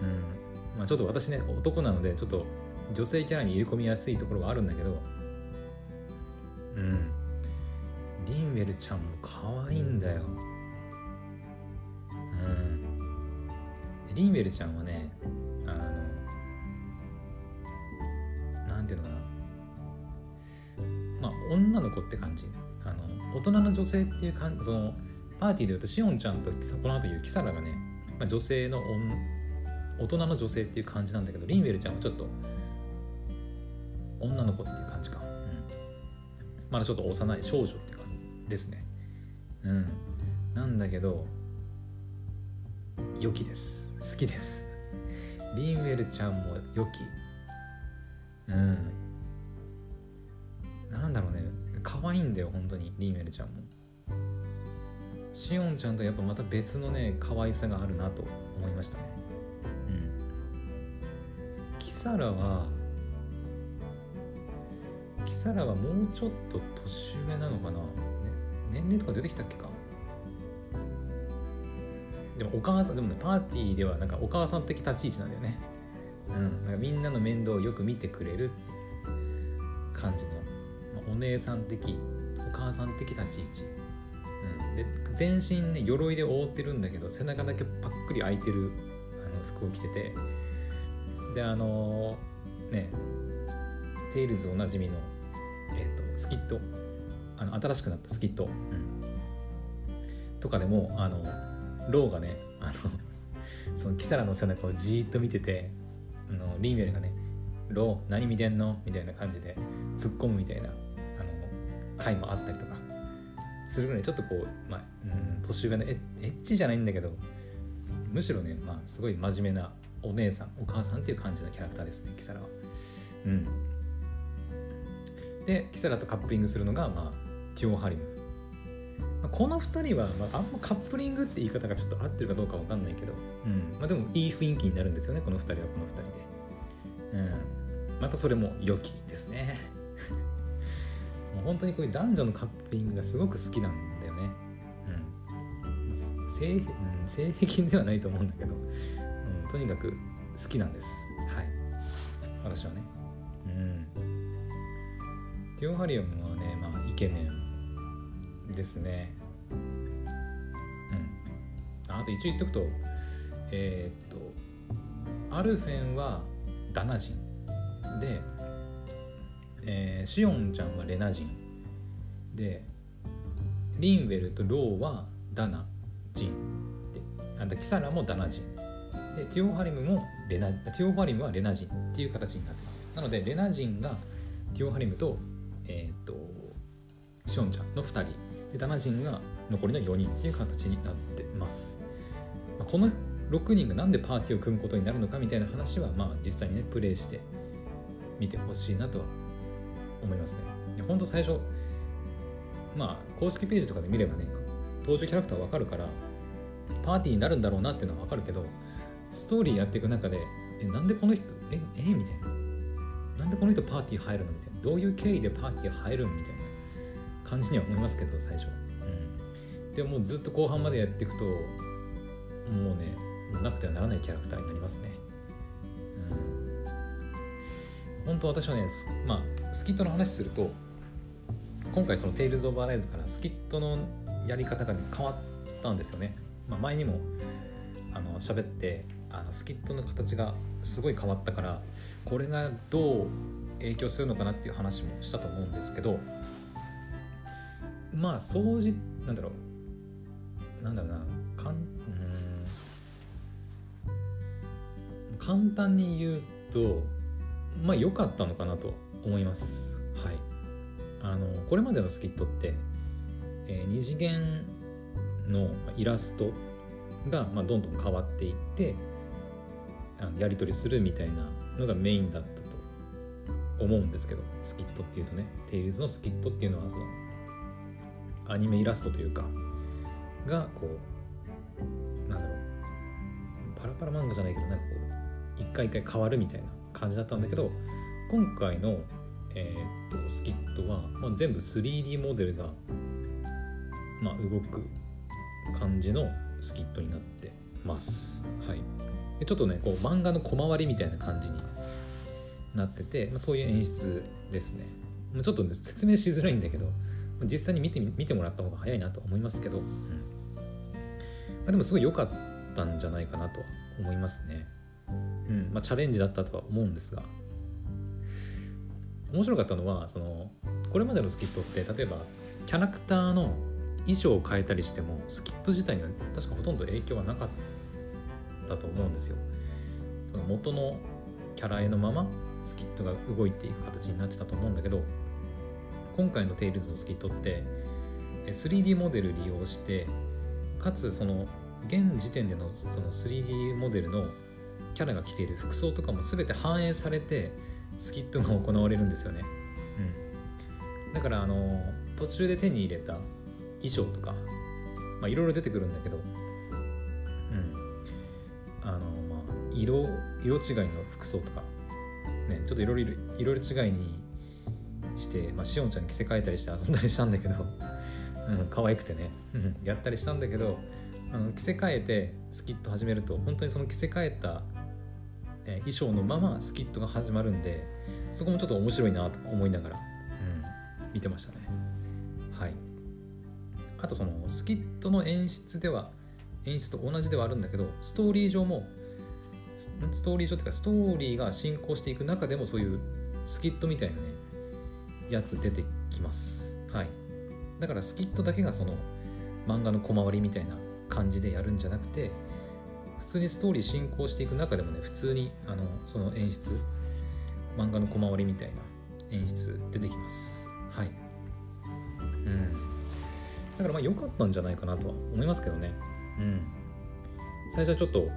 うん。まあちょっと私ね男なのでちょっと女性キャラに入れ込みやすいところはあるんだけどうん。リンウェルちゃんも可愛いんだよ。うん。リンウェルちゃんはねあのなんていうのかな。まあ女の子って感じ。大人の女性っていう感じそのパーティーで言うとシオンちゃんとこの後言うキサラがね、まあ、女性の大人の女性っていう感じなんだけどリンウェルちゃんはちょっと女の子っていう感じか、うん、まだちょっと幼い少女って感じですね。うん。なんだけど良きです。好きです。リンウェルちゃんも良き。うん。なんだろうね。可愛いんだよ本当に。リンウェルちゃんも。シオンちゃんとやっぱまた別のね可愛さがあるなと思いましたね。うん。キサラはキサラはもうちょっと年上なのかな。年齢とか出てきたっけか。でもお母さんでもねパーティーではなんかお母さん的立ち位置なんだよね。うん。なんかみんなの面倒をよく見てくれる感じの、お姉さん的お母さん的立ち位置、うん、で全身ね鎧で覆ってるんだけど背中だけパックリ開いてるあの服を着てて。であのー、ねテイルズおなじみの、えーとスキット。あの新しくなったスキット、うん、とかでもあのローがねあのそのキサラの背中をじーっと見ててあのリンウェルがね「ロー何見てんの?」みたいな感じで突っ込むみたいなあの回もあったりとかするぐらいちょっとこう、まあ、うん年上のエッチじゃないんだけどむしろね、まあ、すごい真面目なお姉さんお母さんっていう感じのキャラクターですねキサラは。うん。でキサラとカップリングするのが、まあ、ティオ・ハリム。この2人は、まあ、あんまカップリングって言い方がちょっと合ってるかどうかわかんないけど、うん。まあ、でもいい雰囲気になるんですよねこの2人はこの2人で、うん、またそれも良きですね。もう本当にこういう男女のカップリングがすごく好きなんだよね、うん、性,、うん、性癖ではないと思うんだけど、うん、とにかく好きなんです。はい。私はね。うん。ティオ・ハリオンはね、まあ、イケメンですね。うん。あと一応言っとくとえー、っとアルフェンはダナ人。で、えー、シオンちゃんはレナ人。でリンウェルとローはダナ人。であキサラもダナ人。でティオハリムもレナティオハリムはレナ人っていう形になってます。なのでレナ人がティオハリムとえっ、ー、とシオンちゃんの2人。でダナ人が残りの4人っていう形になってます、まあ、この6人が何でパーティーを組むことになるのかみたいな話はまあ実際にねプレイして見てほしいなとは思いますね。ほんと最初まあ公式ページとかで見ればね登場キャラクターわかるからパーティーになるんだろうなっていうのはわかるけどストーリーやっていく中でえなんでこの人ええみたいな。なんでこの人パーティー入るのみたいな。どういう経緯でパーティー入るのみたいな感じには思いますけど最初、うん、でももうずっと後半までやっていくともうねなくてはならないキャラクターになりますね。うん。本当私はねまあスキットの話すると今回その「テイルズ・オブ・アライズ」からスキットのやり方が、ね、変わったんですよね、まあ、前にもあの喋ってあのスキットの形がすごい変わったからこれがどう影響するのかなっていう話もしたと思うんですけどまあ掃除なんだろう。なんだろうな。か簡単に言うとまあ良かったのかなと思います。はい。あのこれまでのスキットって、えー、二次元のイラストが、まあ、どんどん変わっていってあのやり取りするみたいなのがメインだったと思うんですけどスキットっていうとねテイルズのスキットっていうのはそのアニメイラストというかがこうなんだろうパラパラ漫画じゃないけどなんかこう一回一回変わるみたいな感じだったんだけど今回の、えー、っとスキットは、まあ、全部 3D モデルが、まあ、動く感じのスキットになってます。はい、でちょっとねこう漫画の小回りみたいな感じになってて、まあ、そういう演出ですね。ちょっと、ね、説明しづらいんだけど実際に見て見てもらった方が早いなと思いますけど、うんまあ、でもすごい良かったんじゃないかなと思いますね。うんまあ、チャレンジだったとは思うんですが面白かったのはそのこれまでのスキットって例えばキャラクターの衣装を変えたりしてもスキット自体には確かほとんど影響はなかったと思うんですよ。その元のキャラ絵のままスキットが動いていく形になってたと思うんだけど今回の「テイルズ」のスキットって 3D モデル利用してかつその現時点でのその 3D モデルのキャラが着ている服装とかも全て反映されてスキットが行われるんですよね。うん、だからあの途中で手に入れた衣装とかいろいろ出てくるんだけど、うん、あのまあ色色違いの服装とかねちょっといろいろいろいろ違いにして、まあ、しおんちゃんに着せ替えたりして遊んだりしたんだけど、うん、可愛くてねやったりしたんだけどあの着せ替えてスキット始めると本当にその着せ替えた、え衣装のままスキットが始まるんでそこもちょっと面白いなと思いながら、うん、見てましたね。はい。あとそのスキットの演出では演出と同じではあるんだけどストーリー上もストーリー上っていうかストーリーが進行していく中でもそういうスキットみたいなねやつ出てきます。はい。だからスキットだけがその漫画の小回りみたいな感じでやるんじゃなくて通にストーリー進行していく中でもね普通にあのその演出漫画の小回りみたいな演出出てきます。はい。うん。だからまあ良かったんじゃないかなとは思いますけどね。うん。最初はちょっと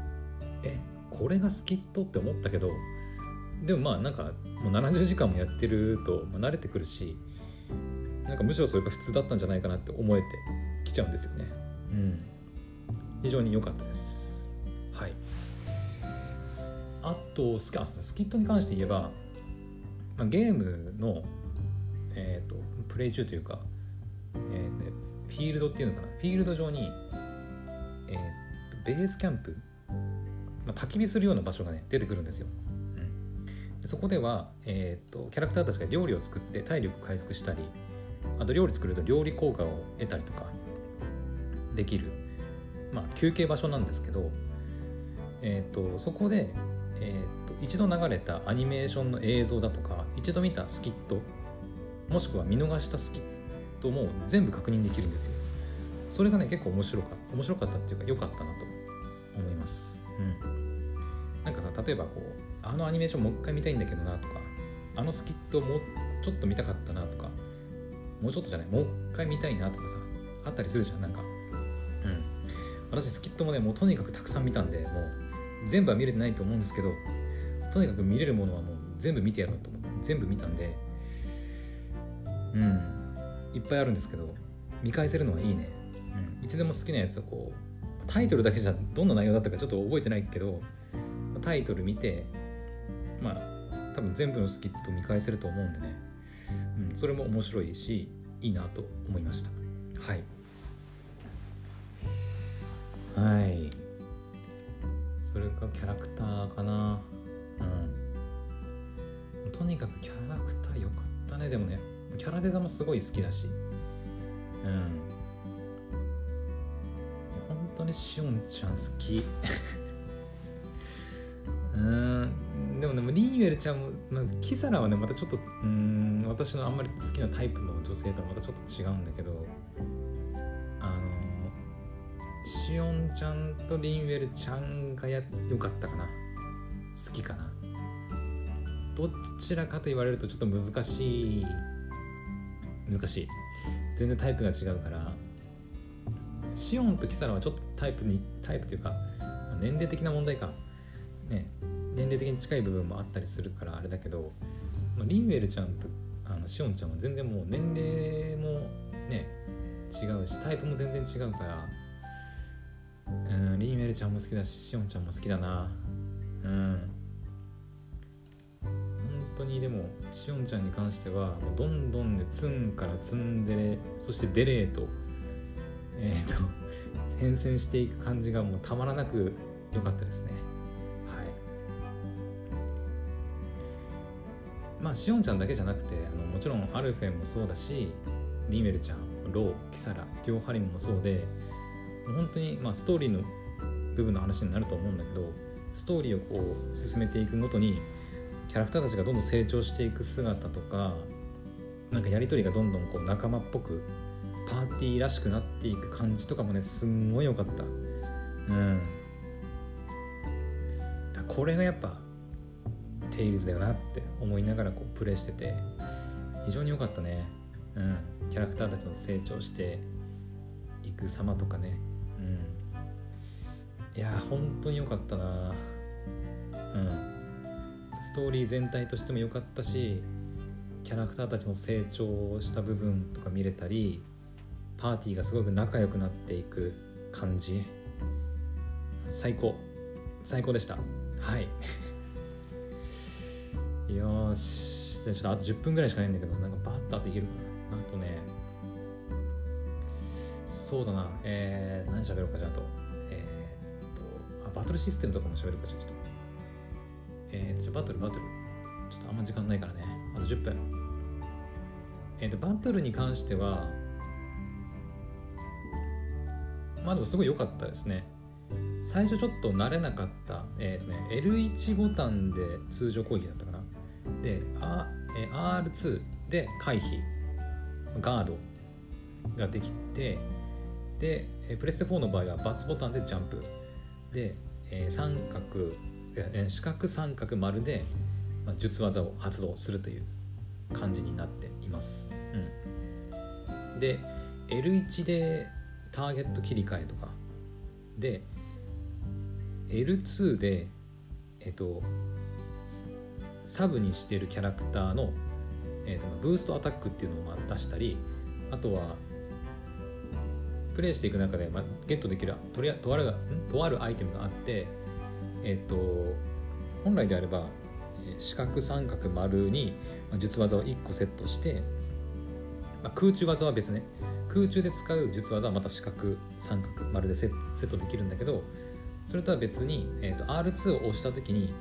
えこれがスキットって思ったけどでもまあなんかもう70時間もやってると、ま、慣れてくるしなんかむしろそれが普通だったんじゃないかなって思えてきちゃうんですよね。うん。非常に良かったです。あとスキスキットに関して言えば、まあ、ゲームの、えーと、プレイ中というか、えー、フィールドっていうのかな。フィールド上に、えーと、ベースキャンプ、まあ、焚き火するような場所がね出てくるんですよ、うん、そこでは、えーとキャラクターたちが料理を作って体力回復したりあと料理作ると料理効果を得たりとかできる、まあ、休憩場所なんですけど、えーとそこでえーと、一度流れたアニメーションの映像だとか一度見たスキットもしくは見逃したスキットも全部確認できるんですよ。それがね結構面白かった面白かったっていうか良かったなと思います。うん。なんかさ例えばこうあのアニメーションもう一回見たいんだけどなとかあのスキットもうちょっと見たかったなとかもうちょっとじゃないもう一回見たいなとかさあったりするじゃんなんか。うん。私スキットもねもうとにかくたくさん見たんでもう全部は見れてないと思うんですけどとにかく見れるものはもう全部見てやろうと思って全部見たんでうんいっぱいあるんですけど見返せるのはいいね、うん、いつでも好きなやつをこうタイトルだけじゃどんな内容だったかちょっと覚えてないけどタイトル見てまあ多分全部のスキット見返せると思うんでね、うん、それも面白いしいいなと思いました。はい。はい。それがキャラクターかな。うん。とにかくキャラクター良かったね。でもねキャラデザもすごい好きだし。うん。本当にしおんちゃん好き。<laughs> うん。でもねリーウェルちゃんも、まあ、キサラはねまたちょっとうん私のあんまり好きなタイプの女性とはまたちょっと違うんだけど。しおんちゃんとリンウェルちゃんがやよかったかな。好きかな。どちらかと言われるとちょっと難しい。難しい。全然タイプが違うから。シオンとキサラはちょっとタイプにタイプというか年齢的な問題か。ね。年齢的に近い部分もあったりするからあれだけど、ま、リンウェルちゃんとあのシオンちゃんは全然もう年齢もね違うしタイプも全然違うからうんリーメルちゃんも好きだししおんちゃんも好きだな。うん。本当にでもしおんちゃんに関してはどんどんねツンからツンデレそしてデレーとえっ、ー、と変遷していく感じがもうたまらなく良かったですね。はい。まあしおんちゃんだけじゃなくてあのもちろんアルフェンもそうだしリーメルちゃんローキサラティオハリムもそうで本当にまあストーリーの部分の話になると思うんだけどストーリーをこう進めていくごとにキャラクターたちがどんどん成長していく姿とかなんかやり取りがどんどんこう仲間っぽくパーティーらしくなっていく感じとかもねすんごい良かった。うん。これがやっぱテイルズだよなって思いながらこうプレイしてて非常に良かったね。うん。キャラクターたちの成長していく様とかね。うん。いや本当に良かったな。うん。ストーリー全体としても良かったしキャラクターたちの成長した部分とか見れたりパーティーがすごく仲良くなっていく感じ。最高。最高でした。はい。<laughs> よし。じゃあちょっとあと10分ぐらいしかないんだけどなんかバッとあといけるかな。あとねそうだな。えー、何喋ろうかじゃあと。バトルシステムとかも喋るかちょっと。えー、じゃバトルバトル。ちょっとあんま時間ないからね。あと10分。えっ、ー、とバトルに関してはまあでもすごい良かったですね。最初ちょっと慣れなかったえっ、ー、とね L1 ボタンで通常攻撃だったかな。で、あえ R2 で回避。ガードができてでプレステ4の場合は×ボタンでジャンプ。でえー、三角、えー、四角三角丸で、まあ、術技を発動するという感じになっています。うん、で L1 でターゲット切り替えとかで L2 でえっとサブにしてるキャラクターの、えー、とブーストアタックっていうのを出したりあとはプレイしていく中で、まあ、ゲットできるとりあとあるとあるアイテムがあってえっ、と本来であれば四角三角丸に術技を1個セットして、まあ、空中技は別ね。空中で使う術技はまた四角三角丸でセットできるんだけどそれとは別に、えーと、R2 を押した時に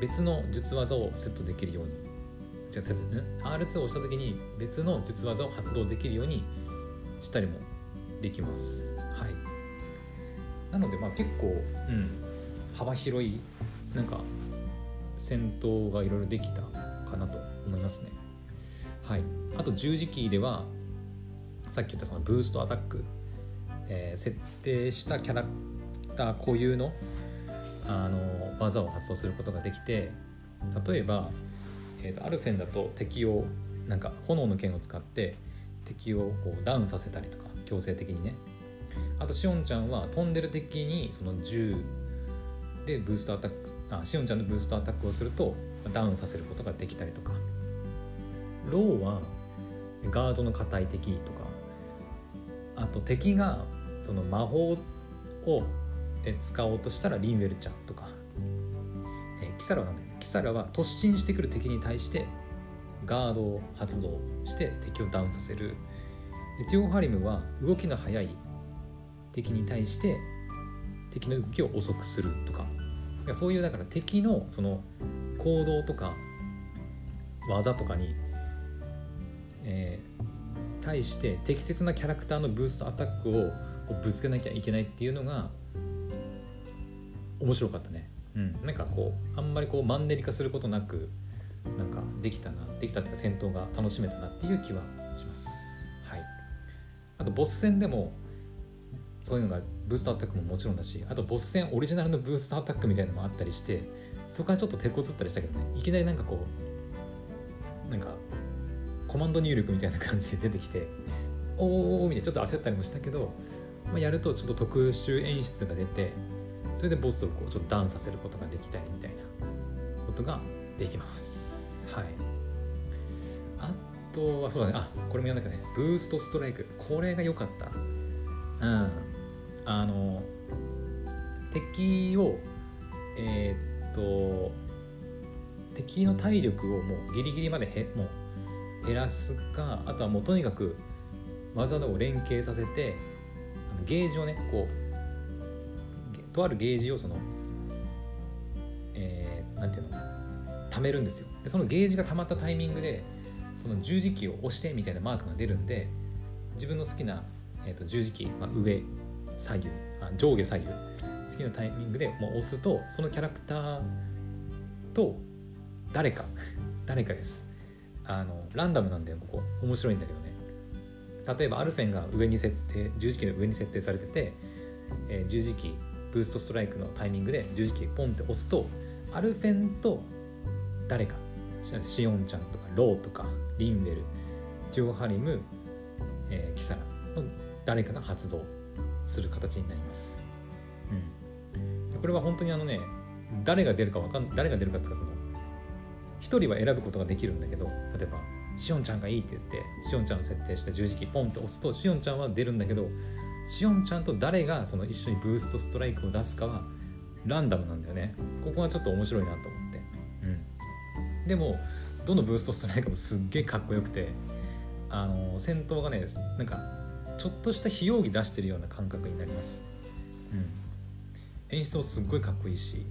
別の術技をセットできるように。じゃあ R2 を押した時に別の術技を発動できるようにしたりもできます。はい。なのでまあ結構、うん、幅広いなんか戦闘がいろいろできたかなと思いますね。はい。あと十字キーではさっき言ったそのブーストアタック、えー、設定したキャラター固有のあの技を発動することができて例えば、えーと、アルフェンだと敵をなんか炎の剣を使って敵をこうダウンさせたりとか強制的にね。あとしおんちゃんは飛んでる敵にその銃でブーストアタックあしおんちゃんのブーストアタックをするとダウンさせることができたりとか。ローはガードの硬い敵とか。あと敵がその魔法を使おうとしたらリンウェルちゃんとか、え、キサラはなんだキサラは突進してくる敵に対してガードを発動して敵をダウンさせる。テオハリムは動きの速い敵に対して敵の動きを遅くするとか。そういうだから敵のその行動とか技とかに、えー、対して適切なキャラクターのブーストアタックをぶつけなきゃいけないっていうのが面白かったね。うん。なんかこうあんまりこうマンネリ化することなくなんかできたなできたっていうか戦闘が楽しめたなっていう気はします。あとボス戦でもそういうのがブーストアタックももちろんだしあとボス戦オリジナルのブーストアタックみたいなのもあったりしてそこからちょっと手こずったりしたけどね。いきなりなんかこうなんかコマンド入力みたいな感じで出てきておーおーみたいなちょっと焦ったりもしたけど、まあ、やるとちょっと特殊演出が出てそれでボスをこうちょっとダウンさせることができたりみたいなことができます。はい。あとはそうだね。あこれもやんなきゃね。ブーストストライク。これが良かった。うん。あの敵をえー、っと敵の体力をもうギリギリまでへもう減らすかあとはもうとにかく技を連携させてゲージをねこうとあるゲージをそのえー、なんていうの貯めるんですよ。でそのゲージが溜まったタイミングでその十字キーを押してみたいなマークが出るんで自分の好きな、えーと、十字キー、まあ、上左右あ上下左右好きなタイミングでもう押すとそのキャラクターと誰か <laughs> 誰かです。あのランダムなんだよここ。面白いんだけどね。例えばアルフェンが上に設定十字キーの上に設定されてて、えー、十字キーブーストストライクのタイミングで十字キーポンって押すとアルフェンと誰かシオンちゃんとかローとかリンベルジョーハリム、えー、キサラの誰かが発動する形になります、うん、これは本当にあのね誰が出るかわかん誰が出るかっていうかその1人は選ぶことができるんだけど例えばシオンちゃんがいいって言ってシオンちゃんの設定した十字キーポンって押すとシオンちゃんは出るんだけどしおんちゃんと誰がその一緒にブーストストライクを出すかはランダムなんだよね。ここがちょっと面白いなと思って。うん。でもどのブーストストライクもすっげえかっこよくてあの戦闘がねなんかちょっとした非容疑出してるような感覚になります。うん。演出もすっごいかっこいいし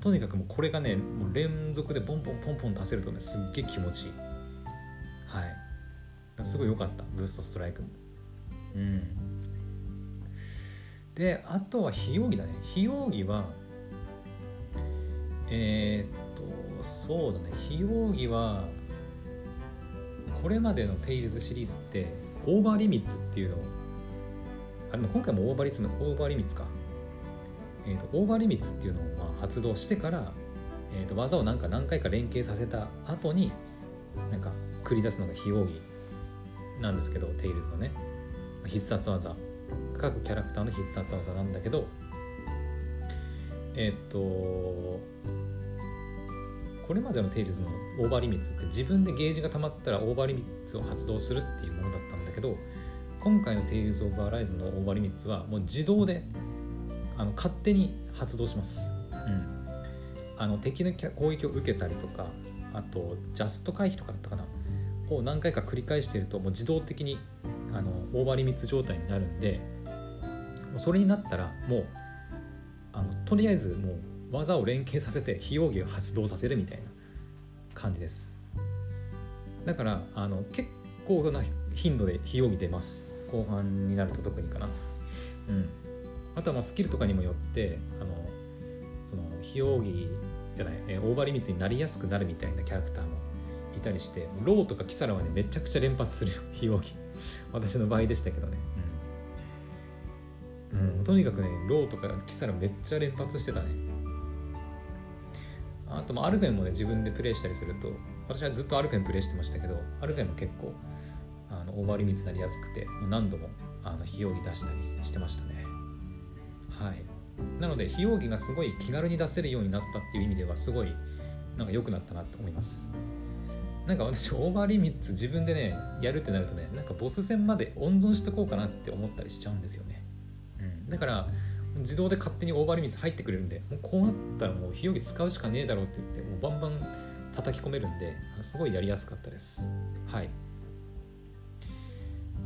とにかくもうこれがねもう連続でポンポンポンポン出せるとねすっげえ気持ちいい。はい。すごい良かったブーストストライクも。うん。であとは秘奥義だね。秘奥義はえー、っとそうだね。非容疑はこれまでのテイルズシリーズってオーバーリミッツっていうのをあでも今回もオーバーリッツオーバーリミッツか、えーと、オーバーリミッツっていうのをまあ発動してから、えーと、技をなんか何回か連携させた後になんか繰り出すのが秘奥義なんですけどテイルズのね。必殺技。各キャラクターの必殺技なんだけどえっ、とこれまでのテイルズのオーバーリミッツって自分でゲージが溜まったらオーバーリミッツを発動するっていうものだったんだけど今回のテイルズ・オブ・アライズのオーバーリミッツはもう自動であの勝手に発動します、うん、あの敵の攻撃を受けたりとかあとジャスト回避とかだったかな。を何回か繰り返しているともう自動的にあのオーバーリミッツ状態になるんでそれになったらもうあのとりあえずもう技を連携させて非容疑を発動させるみたいな感じです。だからあの結構な頻度で非容疑出ます。後半になると特にかな。うん。あとはまあスキルとかにもよってあのその秘奥義じゃない、えオーバーリミッツになりやすくなるみたいなキャラクターもいたりしてローとかキサラはねめちゃくちゃ連発するよ秘奥義私の場合でしたけどね。うん、うん、とにかくねローとかキサラめっちゃ連発してたね。あとまアルフェンもね自分でプレイしたりすると私はずっとアルフェンプレイしてましたけどアルフェンも結構あのオーバーリミッツになりやすくて何度もあの秘奥義出したりしてましたね。はい。なので秘奥義がすごい気軽に出せるようになったっていう意味ではすごいなんか良くなったなと思います。なんか私オーバーリミッツ自分でねやるってなるとねなんかボス戦まで温存しとこうかなって思ったりしちゃうんですよね、うん、だから自動で勝手にオーバーリミッツ入ってくれるんでもうこうなったらもう秘奥義使うしかねえだろうって言ってもうバンバン叩き込めるんですごいやりやすかったです。はい。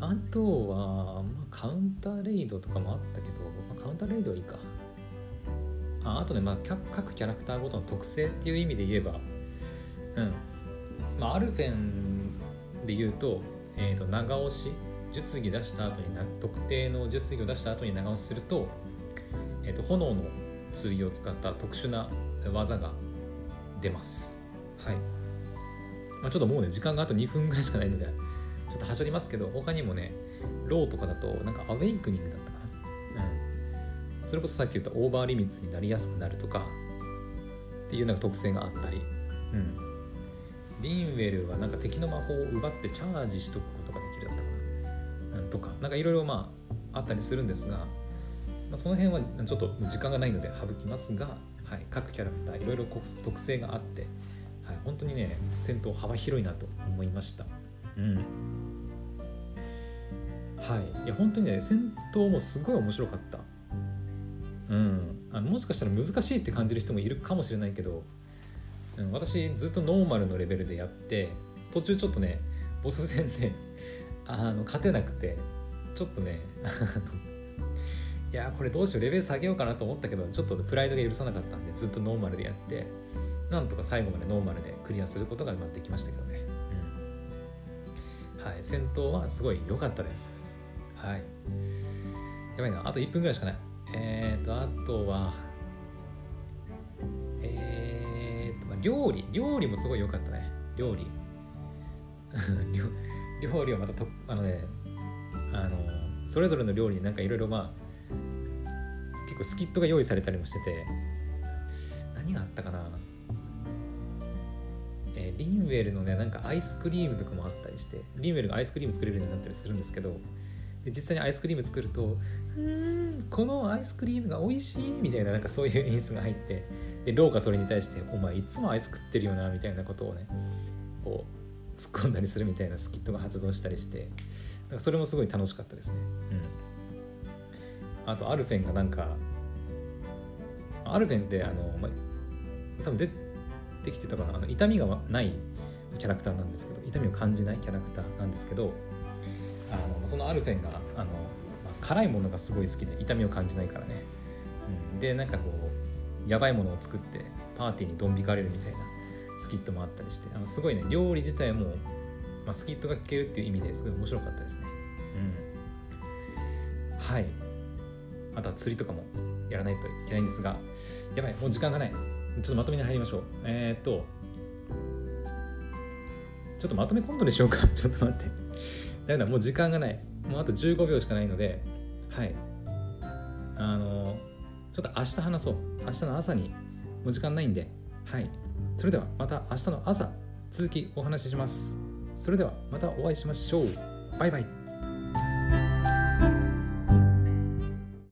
あとは、まあ、カウンターレイドとかもあったけど、まあ、カウンターレイドはいいか。ああとね、まあ、各キャラクターごとの特性っていう意味で言えばうん。まあ、アルフェンで言うと,、えーと、長押し術技出した後に特定の術技を出した後に長押しすると,、えーと、炎の剣を使った特殊な技が出ます。はい、まあ、ちょっともうね時間があと2分ぐらいしかないのでちょっとはしょりますけど他にもねローとかだとなんかアウェイクニングだったかな。うん。それこそさっき言ったオーバーリミッツになりやすくなるとかっていうなんか特性があったり。うん。リンウェルはなんか敵の魔法を奪ってチャージしとくことができるだったかな。とかなんかいろいろまああったりするんですが、まあ、その辺はちょっと時間がないので省きますが、はい、各キャラクターいろいろ特性があって、はい、本当にね戦闘幅広いなと思いました。うん。はいいや本当にね戦闘もすごい面白かった。うん。あもしかしたら難しいって感じる人もいるかもしれないけどうん、私ずっとノーマルのレベルでやって途中ちょっとねボス戦であの勝てなくてちょっとね <laughs> いやこれどうしようレベル下げようかなと思ったけどちょっとプライドが許さなかったんでずっとノーマルでやってなんとか最後までノーマルでクリアすることができましたけどね、うん、はい戦闘はすごい良かったです。はい。やばいなあと1分ぐらいしかない。えっ、ー、とあとはえーと料理料理もすごい良かったね。料理。<laughs> 料理はまたとあのねあのそれぞれの料理になんかいろいろまあ構スキットが用意されたりもしてて。何があったかな。えー、リンウェルのねなんかアイスクリームとかもあったりしてリンウェルがアイスクリーム作れるようになったりするんですけどで実際にアイスクリーム作ると「うんこのアイスクリームが美味しい」みたいななんかそういう演出が入ってでローがそれに対して「お前いつもアイス食ってるよな」みたいなことをねこう突っ込んだりするみたいなスキットが発動したりしてなんかそれもすごい楽しかったですね。うん、あとアルフェンがなんかアルフェンってあの、ま、多分出てきてたかなあの痛みがないキャラクターなんですけど痛みを感じないキャラクターなんですけどあのそのアルフェンがあの、ま、辛いものがすごい好きで痛みを感じないからね、うん、でなんかこうやばいものを作ってパーティーにドン引かれるみたいなスキットもあったりしてあのすごいね料理自体も、ま、スキットが聞けるっていう意味ですごい面白かったですね。うん。はい。あとは釣りとかも。やらないといけないんですがやばいもう時間がない。ちょっとまとめに入りましょう。えー、っとちょっとまとめ今度にしようか。<laughs> ちょっと待って。だめだもう時間がない。もうあと15秒しかないのではい。あのちょっと明日話そう。明日の朝にお時間ないんで。はい。それではまた明日の朝続きお話しします。それではまたお会いしましょう。バイバイ。